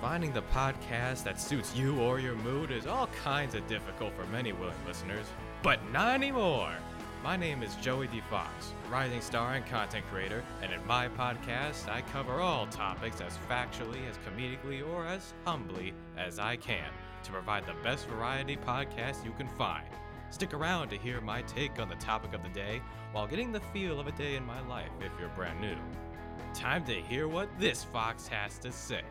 Finding the podcast that suits you or your mood is all kinds of difficult for many willing listeners, but not anymore. My name is Joey D. Fox, rising star and content creator, and in my podcast, I cover all topics as factually, as comedically, or as humbly as I can to provide the best variety podcast you can find. Stick around to hear my take on the topic of the day while getting the feel of a day in my life if you're brand new. Time to hear what this fox has to say.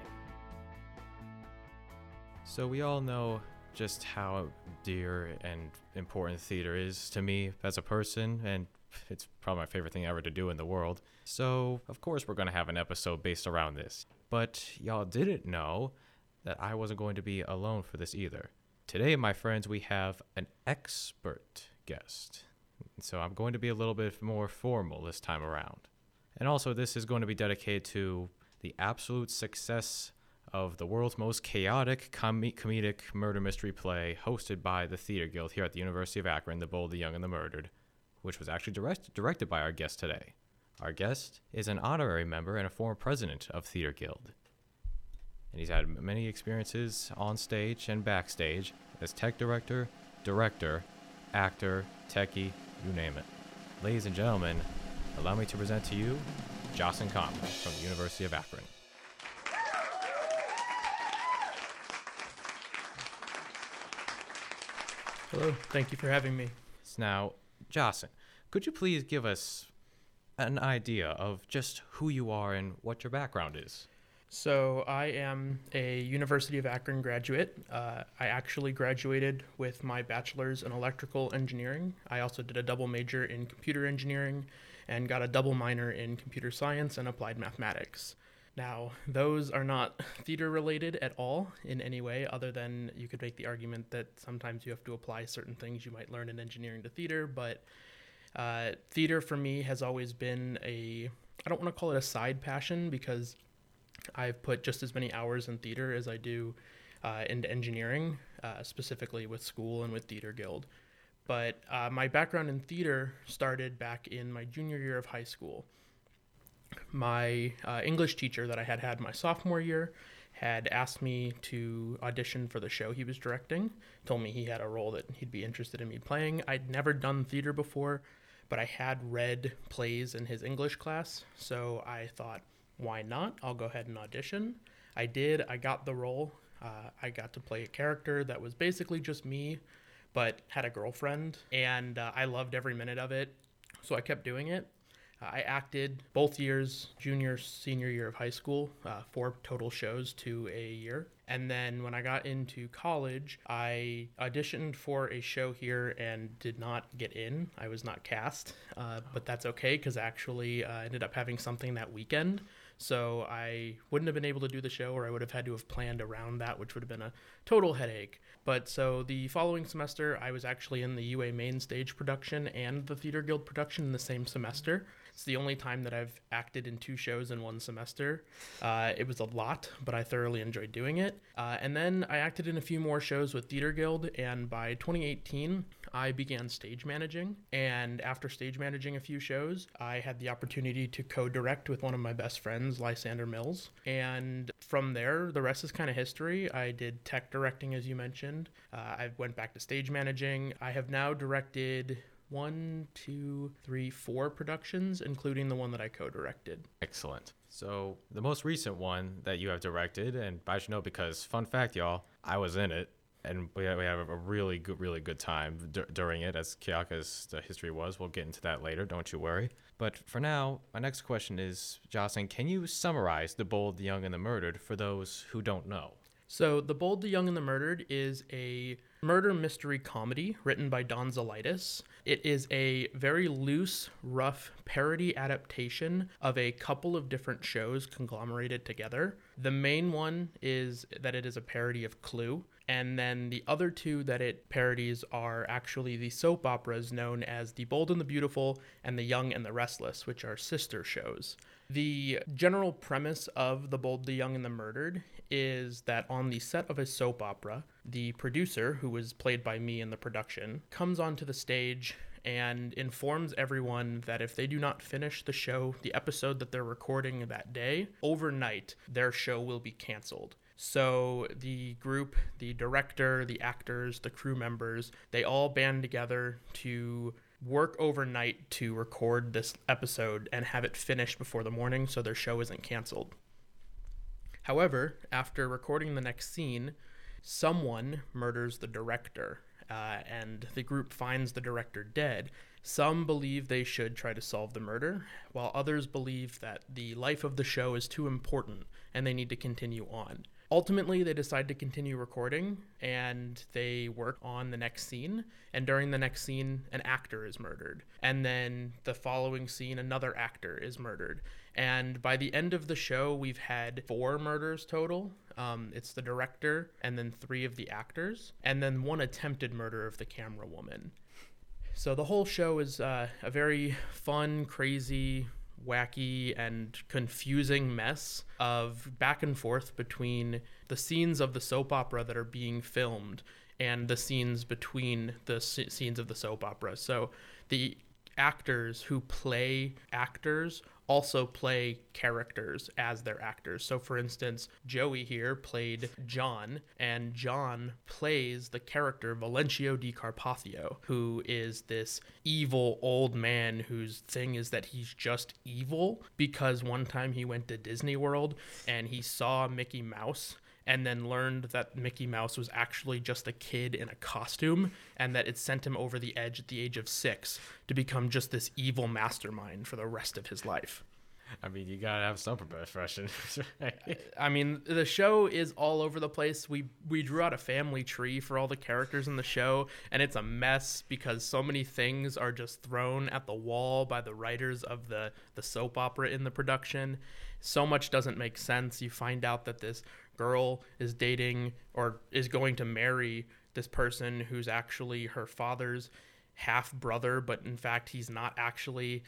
So, we all know just how dear and important theater is to me as a person, and it's probably my favorite thing ever to do in the world. So, of course, we're going to have an episode based around this. But y'all didn't know that I wasn't going to be alone for this either. Today, my friends, we have an expert guest. So, I'm going to be a little bit more formal this time around. And also, this is going to be dedicated to the absolute success of the world's most chaotic com- comedic murder mystery play hosted by the Theater Guild here at the University of Akron, The Bold, the Young, and the Murdered, which was actually direct- directed by our guest today. Our guest is an honorary member and a former president of Theater Guild. And he's had many experiences on stage and backstage as tech director, director, actor, techie, you name it. Ladies and gentlemen, allow me to present to you Jacen Conlan from the University of Akron. Hello, thank you for having me. Now, Jacen, could you please give us an idea of just who you are and what your background is? So, I am a University of Akron graduate. Uh, I actually graduated with my bachelor's in electrical engineering. I also did a double major in computer engineering and got a double minor in computer science and applied mathematics. Now, those are not theater related at all in any way, other than you could make the argument that sometimes you have to apply certain things you might learn in engineering to theater. But uh, theater for me has always been a, I don't want to call it a side passion because I've put just as many hours in theater as I do uh, into engineering, uh, specifically with school and with Theater Guild. But uh, my background in theater started back in my junior year of high school my uh, English teacher that I had had my sophomore year had asked me to audition for the show he was directing. Told me he had a role that he'd be interested in me playing. I'd never done theater before, but I had read plays in his English class, so I thought, why not? I'll go ahead and audition. I did. I got the role. Uh, I got to play a character that was basically just me, but had a girlfriend, and uh, I loved every minute of it. So I kept doing it. Uh, I acted both years, junior, senior year of high school, uh, four total shows to a year. And then when I got into college, I auditioned for a show here and did not get in. I was not cast, uh, but that's okay because actually I ended up having something that weekend. So I wouldn't have been able to do the show, or I would have had to have planned around that, which would have been a total headache. But so the following semester, I was actually in the UA main stage production and the Theater Guild production in the same semester. It's the only time that I've acted in two shows in one semester. Uh, it was a lot, but I thoroughly enjoyed doing it. Uh, and then I acted in a few more shows with Theater Guild, and by 2018, I began stage managing. And after stage managing a few shows, I had the opportunity to co direct with one of my best friends, Lysander Mills. And from there, the rest is kind of history. I did tech directing, as you mentioned. Uh, I went back to stage managing. I have now directed one, two, three, four productions, including the one that I co-directed. Excellent. So the most recent one that you have directed, and I should know because fun fact, y'all, I was in it, and we we have a really good, really good time d- during it, as chaotic as the uh, history was. We'll get into that later. Don't you worry. But for now, my next question is, Jacen, can you summarize the bold, the young, and the murdered for those who don't know? So, The Bold, the Young, and the Murdered is a murder mystery comedy written by Don Zolidis. It is a very loose, rough parody adaptation of a couple of different shows conglomerated together. The main one is that it is a parody of Clue, and then the other two that it parodies are actually the soap operas known as The Bold and the Beautiful and The Young and the Restless, which are sister shows. The general premise of The Bold, the Young, and the Murdered is that on the set of a soap opera, the producer, who was played by me in the production, comes onto the stage and informs everyone that if they do not finish the show, the episode that they're recording that day, overnight, their show will be canceled. So the group, the director, the actors, the crew members, they all band together to work overnight to record this episode and have it finished before the morning so their show isn't canceled. However, after recording the next scene, someone murders the director, uh, and the group finds the director dead. Some believe they should try to solve the murder, while others believe that the life of the show is too important and they need to continue on. Ultimately, they decide to continue recording and they work on the next scene. And during the next scene, an actor is murdered. And then the following scene, another actor is murdered. And by the end of the show, we've had four murders total. Um, it's the director, and then three of the actors, and then one attempted murder of the camera woman. So the whole show is uh, a very fun, crazy, wacky and confusing mess of back and forth between the scenes of the soap opera that are being filmed and the scenes between the scenes of the soap opera. So the actors who play actors also play characters as their actors. So, for instance, Joey here played John, and John plays the character Valencio di Carpathio, who is this evil old man whose thing is that he's just evil because one time he went to Disney World and he saw Mickey Mouse and then learned that Mickey Mouse was actually just a kid in a costume and that it sent him over the edge at the age of six to become just this evil mastermind for the rest of his life. I mean, you gotta have some profession. I mean, the show is all over the place. We we drew out a family tree for all the characters in the show, and it's a mess because so many things are just thrown at the wall by the writers of the the soap opera in the production. So much doesn't make sense. You find out that this girl is dating or is going to marry this person who's actually her father's half brother, but in fact he's not actually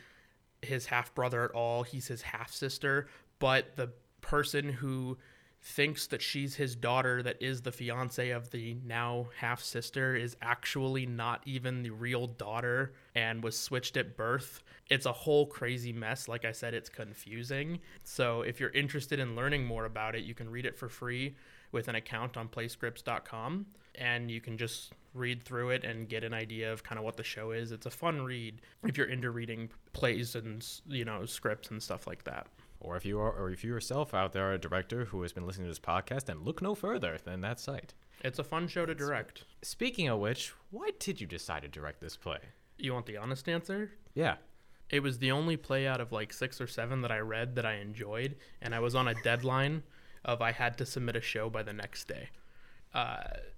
his half brother at all. He's his half sister, but the person who thinks that she's his daughter that is the fiance of the now half sister is actually not even the real daughter and was switched at birth. It's a whole crazy mess. Like I said, it's confusing. So if you're interested in learning more about it, you can read it for free with an account on playscripts.com and you can just read through it and get an idea of kind of what the show is. It's a fun read if you're into reading plays and you know scripts and stuff like that. Or if you are, or if you yourself out there are a director who has been listening to this podcast, then look no further than that site. It's a fun show to direct. Speaking of which, why did you decide to direct this play? You want the honest answer? Yeah, It was the only play out of like six or seven that I read that I enjoyed, and I was on a deadline of I had to submit a show by the next day. Uh,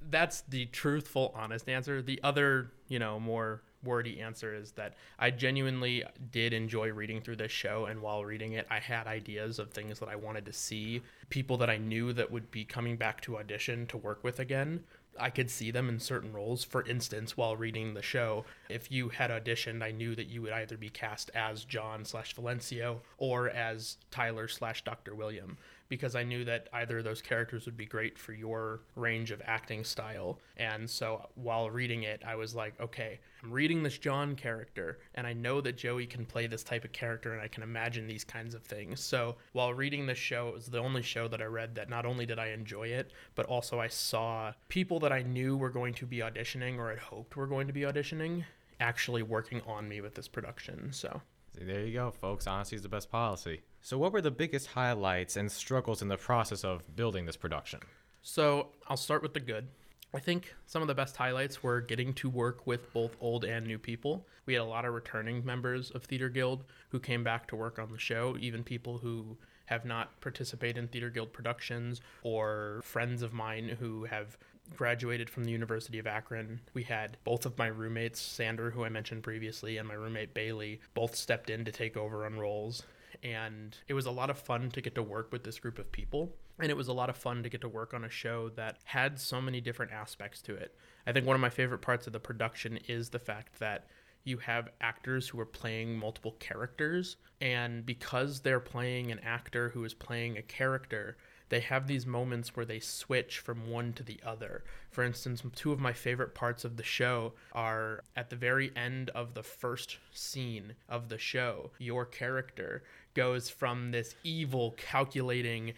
that's the truthful, honest answer. The other, you know, more wordy answer is that I genuinely did enjoy reading through this show, and while reading it, I had ideas of things that I wanted to see, people that I knew that would be coming back to audition to work with again. I could see them in certain roles. For instance, while reading the show, if you had auditioned, I knew that you would either be cast as John slash Valencio or as Tyler slash Dr. William, because I knew that either of those characters would be great for your range of acting style. And so while reading it, I was like, okay, I'm reading this John character, and I know that Joey can play this type of character, and I can imagine these kinds of things. So while reading this show, it was the only show that I read that not only did I enjoy it, but also I saw people that I knew were going to be auditioning or had hoped were going to be auditioning actually working on me with this production. So See, there you go, folks. Honesty is the best policy. So, what were the biggest highlights and struggles in the process of building this production? So I'll start with the good. I think some of the best highlights were getting to work with both old and new people. We had a lot of returning members of Theater Guild who came back to work on the show, even people who have not participated in Theater Guild productions or friends of mine who have graduated from the University of Akron. We had both of my roommates, Sander, who I mentioned previously, and my roommate Bailey, both stepped in to take over on roles. And it was a lot of fun to get to work with this group of people. And it was a lot of fun to get to work on a show that had so many different aspects to it. I think one of my favorite parts of the production is the fact that you have actors who are playing multiple characters. And because they're playing an actor who is playing a character they have these moments where they switch from one to the other. For instance, two of my favorite parts of the show are at the very end of the first scene of the show. Your character goes from this evil, calculating,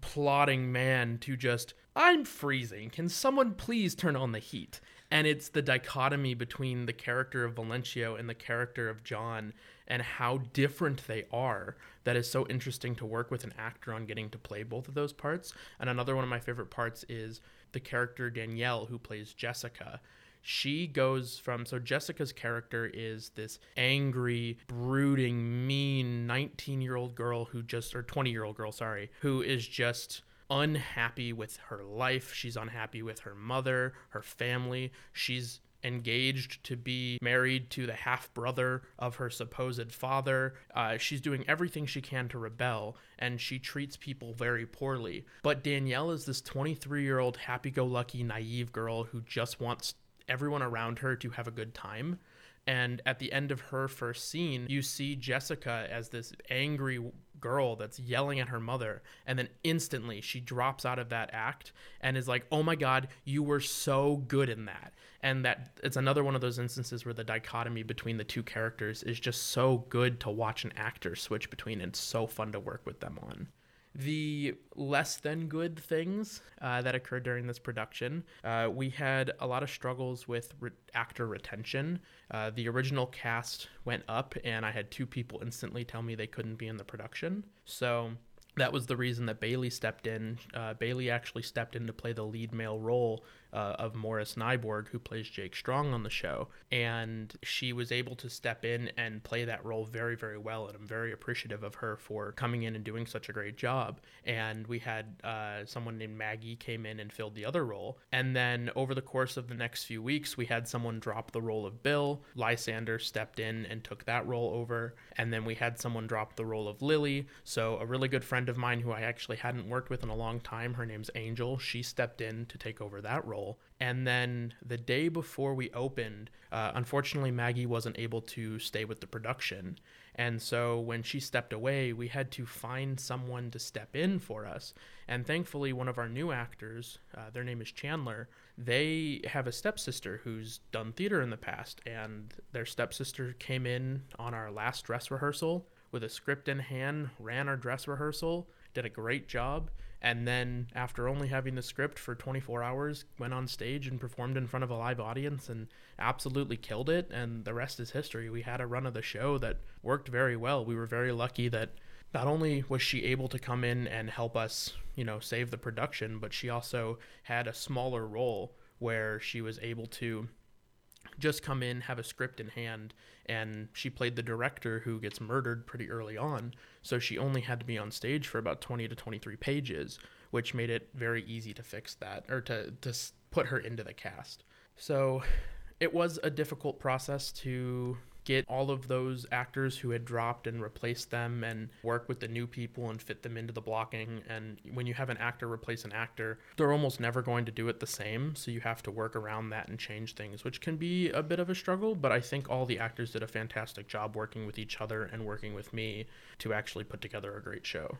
plotting man to just, I'm freezing. Can someone please turn on the heat? And it's the dichotomy between the character of Valencio and the character of John and how different they are that is so interesting to work with an actor on getting to play both of those parts. And another one of my favorite parts is the character Danielle, who plays Jessica. She goes from so Jessica's character is this angry, brooding, mean 19 year old girl who just, or 20 year old girl, sorry, who is just unhappy with her life. She's unhappy with her mother, her family. She's engaged to be married to the half brother of her supposed father. Uh, she's doing everything she can to rebel, and she treats people very poorly. But Danielle is this 23 year old happy go lucky, naive girl who just wants everyone around her to have a good time. And at the end of her first scene, you see Jessica as this angry girl that's yelling at her mother and then instantly she drops out of that act and is like oh my god you were so good in that. And that it's another one of those instances where the dichotomy between the two characters is just so good to watch an actor switch between and so fun to work with them on the less than good things uh, that occurred during this production. Uh, we had a lot of struggles with re- actor retention. Uh, the original cast went up, and I had two people instantly tell me they couldn't be in the production. So that was the reason that Bailey stepped in. Uh, Bailey actually stepped in to play the lead male role uh, of Morris Nyborg, who plays Jake Strong on the show. And she was able to step in and play that role very, very well. And I'm very appreciative of her for coming in and doing such a great job. And we had uh, someone named Maggie came in and filled the other role. And then over the course of the next few weeks, we had someone drop the role of Bill. Lysander stepped in and took that role over. And then we had someone drop the role of Lily. So a really good friend of mine who I actually hadn't worked with in a long time, her name's Angel, she stepped in to take over that role role. And then the day before we opened, uh, unfortunately, Maggie wasn't able to stay with the production. And so when she stepped away, we had to find someone to step in for us. And thankfully, one of our new actors, uh, their name is Chandler, they have a stepsister who's done theater in the past. And their stepsister came in on our last dress rehearsal with a script in hand, ran our dress rehearsal, did a great job and then after only having the script for 24 hours went on stage and performed in front of a live audience and absolutely killed it. And the rest is history. We had a run of the show that worked very well. We were very lucky that not only was she able to come in and help us you know save the production but she also had a smaller role where she was able to just come in, have a script in hand, and she played the director who gets murdered pretty early on. So she only had to be on stage for about 20 to 23 pages, which made it very easy to fix that or to, to put her into the cast. So it was a difficult process to get all of those actors who had dropped and replace them and work with the new people and fit them into the blocking. And when you have an actor replace an actor, they're almost never going to do it the same. So you have to work around that and change things, which can be a bit of a struggle. But I think all the actors did a fantastic job working with each other and working with me to actually put together a great show.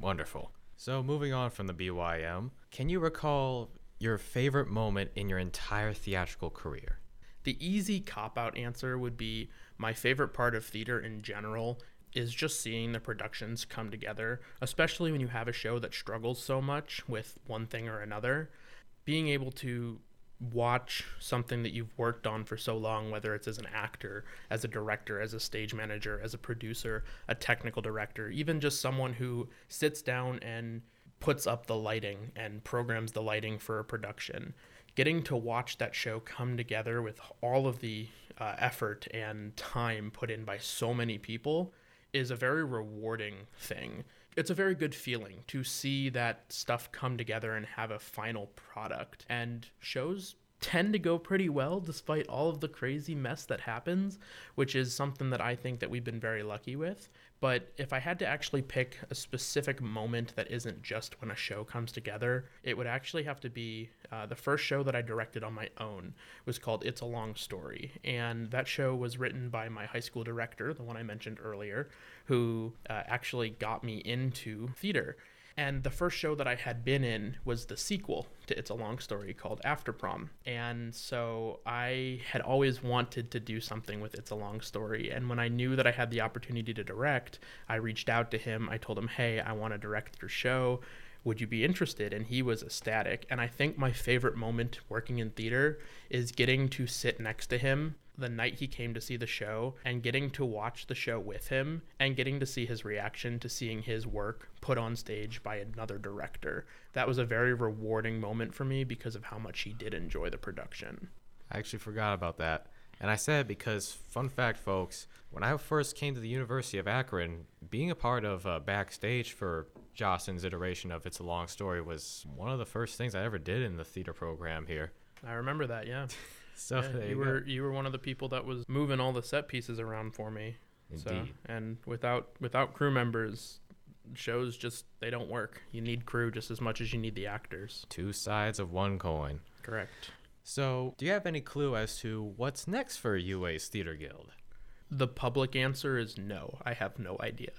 Wonderful. So moving on from the BYM, can you recall your favorite moment in your entire theatrical career? The easy cop out answer would be my favorite part of theater in general is just seeing the productions come together, especially when you have a show that struggles so much with one thing or another. Being able to watch something that you've worked on for so long, whether it's as an actor, as a director, as a stage manager, as a producer, a technical director, even just someone who sits down and puts up the lighting and programs the lighting for a production getting to watch that show come together with all of the uh, effort and time put in by so many people is a very rewarding thing. It's a very good feeling to see that stuff come together and have a final product. And shows tend to go pretty well despite all of the crazy mess that happens, which is something that I think that we've been very lucky with. But if I had to actually pick a specific moment that isn't just when a show comes together, it would actually have to be uh, the first show that I directed on my own was called It's a Long Story. And that show was written by my high school director, the one I mentioned earlier, who uh, actually got me into theater. And the first show that I had been in was the sequel to It's a Long Story called After Prom. And so I had always wanted to do something with It's a Long Story. And when I knew that I had the opportunity to direct, I reached out to him. I told him, hey, I want to direct your show would you be interested? And he was ecstatic. And I think my favorite moment working in theater is getting to sit next to him the night he came to see the show and getting to watch the show with him and getting to see his reaction to seeing his work put on stage by another director. That was a very rewarding moment for me because of how much he did enjoy the production. I actually forgot about that. And I said because, fun fact, folks, when I first came to the University of Akron, being a part of uh, backstage for Jacen's iteration of It's a Long Story was one of the first things I ever did in the theater program here. I remember that, yeah. so yeah, you, you were you were one of the people that was moving all the set pieces around for me. Indeed. So, and without without crew members, shows just they don't work. You need crew just as much as you need the actors. Two sides of one coin. Correct. So, do you have any clue as to what's next for UA's Theater Guild? The public answer is no. I have no idea.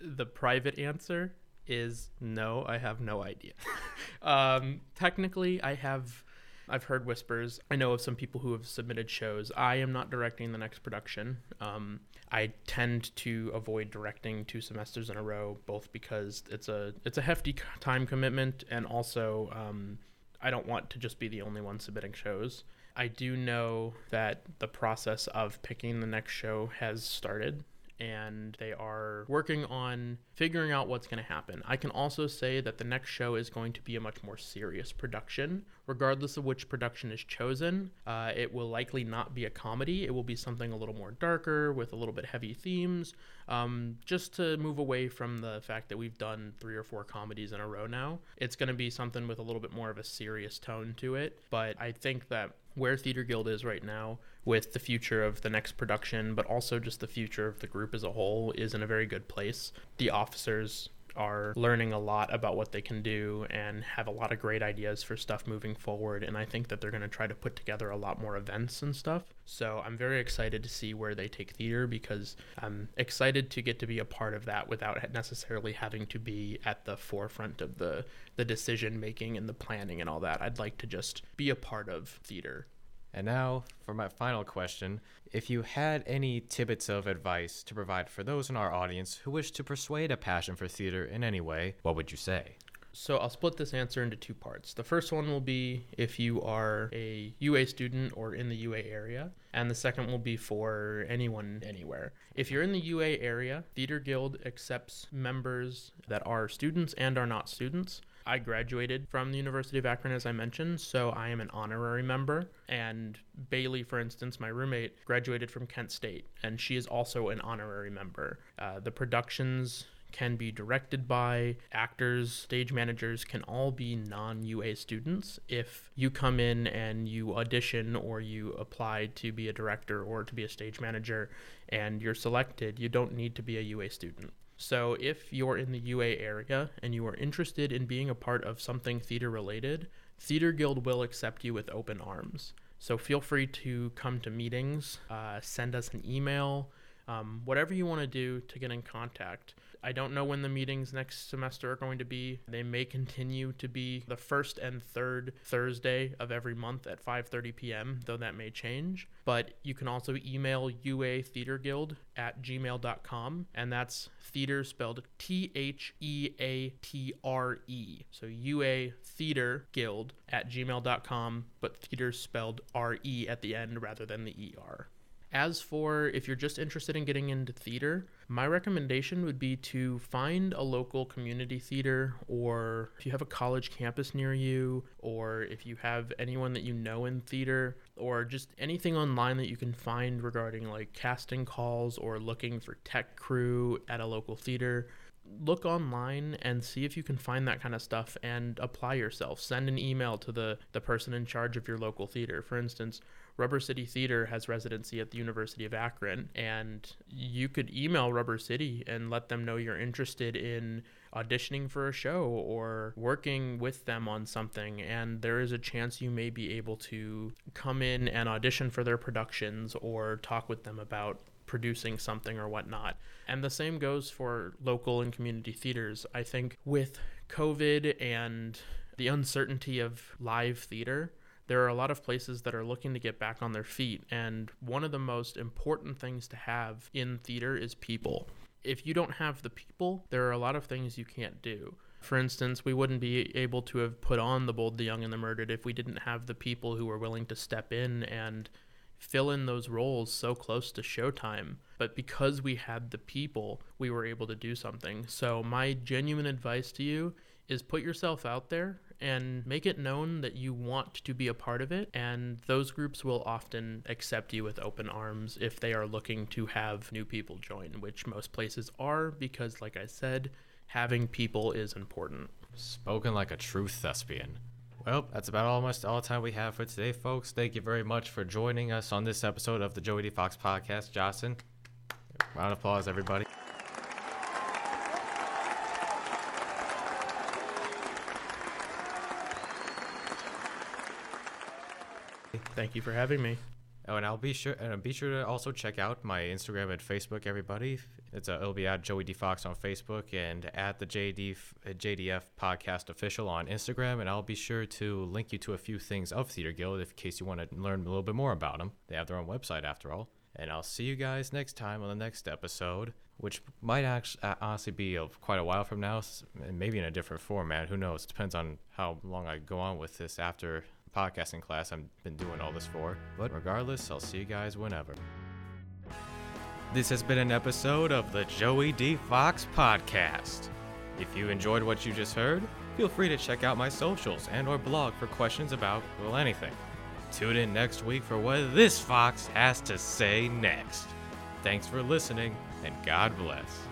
The private answer is no. I have no idea. um, technically, I have. I've heard whispers. I know of some people who have submitted shows. I am not directing the next production. Um, I tend to avoid directing two semesters in a row, both because it's a it's a hefty time commitment, and also um, I don't want to just be the only one submitting shows. I do know that the process of picking the next show has started and they are working on figuring out what's going to happen. I can also say that the next show is going to be a much more serious production, regardless of which production is chosen. Uh, it will likely not be a comedy, it will be something a little more darker with a little bit heavy themes, um, just to move away from the fact that we've done three or four comedies in a row now. It's going to be something with a little bit more of a serious tone to it, but I think that where Theater Guild is right now with the future of the next production, but also just the future of the group as a whole, is in a very good place. The officers are learning a lot about what they can do and have a lot of great ideas for stuff moving forward. And I think that they're going to try to put together a lot more events and stuff. So I'm very excited to see where they take theater because I'm excited to get to be a part of that without necessarily having to be at the forefront of the, the decision making and the planning and all that. I'd like to just be a part of theater and now, for my final question if you had any tidbits of advice to provide for those in our audience who wish to persuade a passion for theater in any way, what would you say? So I'll split this answer into two parts. The first one will be if you are a UA student or in the UA area, and the second will be for anyone anywhere. If you're in the UA area, Theater Guild accepts members that are students and are not students. I graduated from the University of Akron, as I mentioned, so I am an honorary member. And Bailey, for instance, my roommate, graduated from Kent State, and she is also an honorary member. Uh, the productions can be directed by actors, stage managers can all be non UA students. If you come in and you audition or you apply to be a director or to be a stage manager and you're selected, you don't need to be a UA student. So if you're in the UA area and you are interested in being a part of something theater related, Theater Guild will accept you with open arms. So feel free to come to meetings, uh, send us an email, um, whatever you want to do to get in contact. I don't know when the meetings next semester are going to be. They may continue to be the first and third Thursday of every month at 5:30 p.m., though that may change. But you can also email UA Theater Guild at gmail.com, and that's theater spelled T H E A T R E. So UA Theater Guild at gmail.com, but theater spelled R E at the end rather than the ER. As for if you're just interested in getting into theater, my recommendation would be to find a local community theater, or if you have a college campus near you, or if you have anyone that you know in theater, or just anything online that you can find regarding like casting calls or looking for tech crew at a local theater look online and see if you can find that kind of stuff and apply yourself. Send an email to the the person in charge of your local theater. For instance, Rubber City Theater has residency at the University of Akron, and you could email Rubber City and let them know you're interested in auditioning for a show or working with them on something and there is a chance you may be able to come in and audition for their productions or talk with them about producing something or whatnot. And the same goes for local and community theaters. I think with COVID and the uncertainty of live theater, there are a lot of places that are looking to get back on their feet. And one of the most important things to have in theater is people. If you don't have the people, there are a lot of things you can't do. For instance, we wouldn't be able to have put on The Bold, the Young, and the Murdered if we didn't have the people who were willing to step in and fill in those roles so close to showtime. But because we had the people, we were able to do something. So, my genuine advice to you is put yourself out there and make it known that you want to be a part of it. And those groups will often accept you with open arms if they are looking to have new people join, which most places are, because, like I said, having people is important. Spoken like a true thespian. Well, that's about almost all the time we have for today, folks. Thank you very much for joining us on this episode of the Joey D. Fox podcast. Jacen, round of applause, everybody. Thank you for having me. Oh, and I'll be sure and be sure to also check out my Instagram and Facebook. Everybody, it's a, it'll be at Joey D Fox on Facebook and at the JD JDF uh, Podcast Official on Instagram. And I'll be sure to link you to a few things of Theater Guild in case you want to learn a little bit more about them. They have their own website after all. And I'll see you guys next time on the next episode, which might actually honestly be of quite a while from now, maybe in a different format. Who knows? Depends on how long I go on with this after podcasting class I've been doing all this for. But regardless, I'll see you guys whenever. This has been an episode of the Joey D. Fox Podcast. If you enjoyed what you just heard, feel free to check out my socials and or blog for questions about, well, anything. Tune in next week for what this fox has to say next. Thanks for listening, and God bless.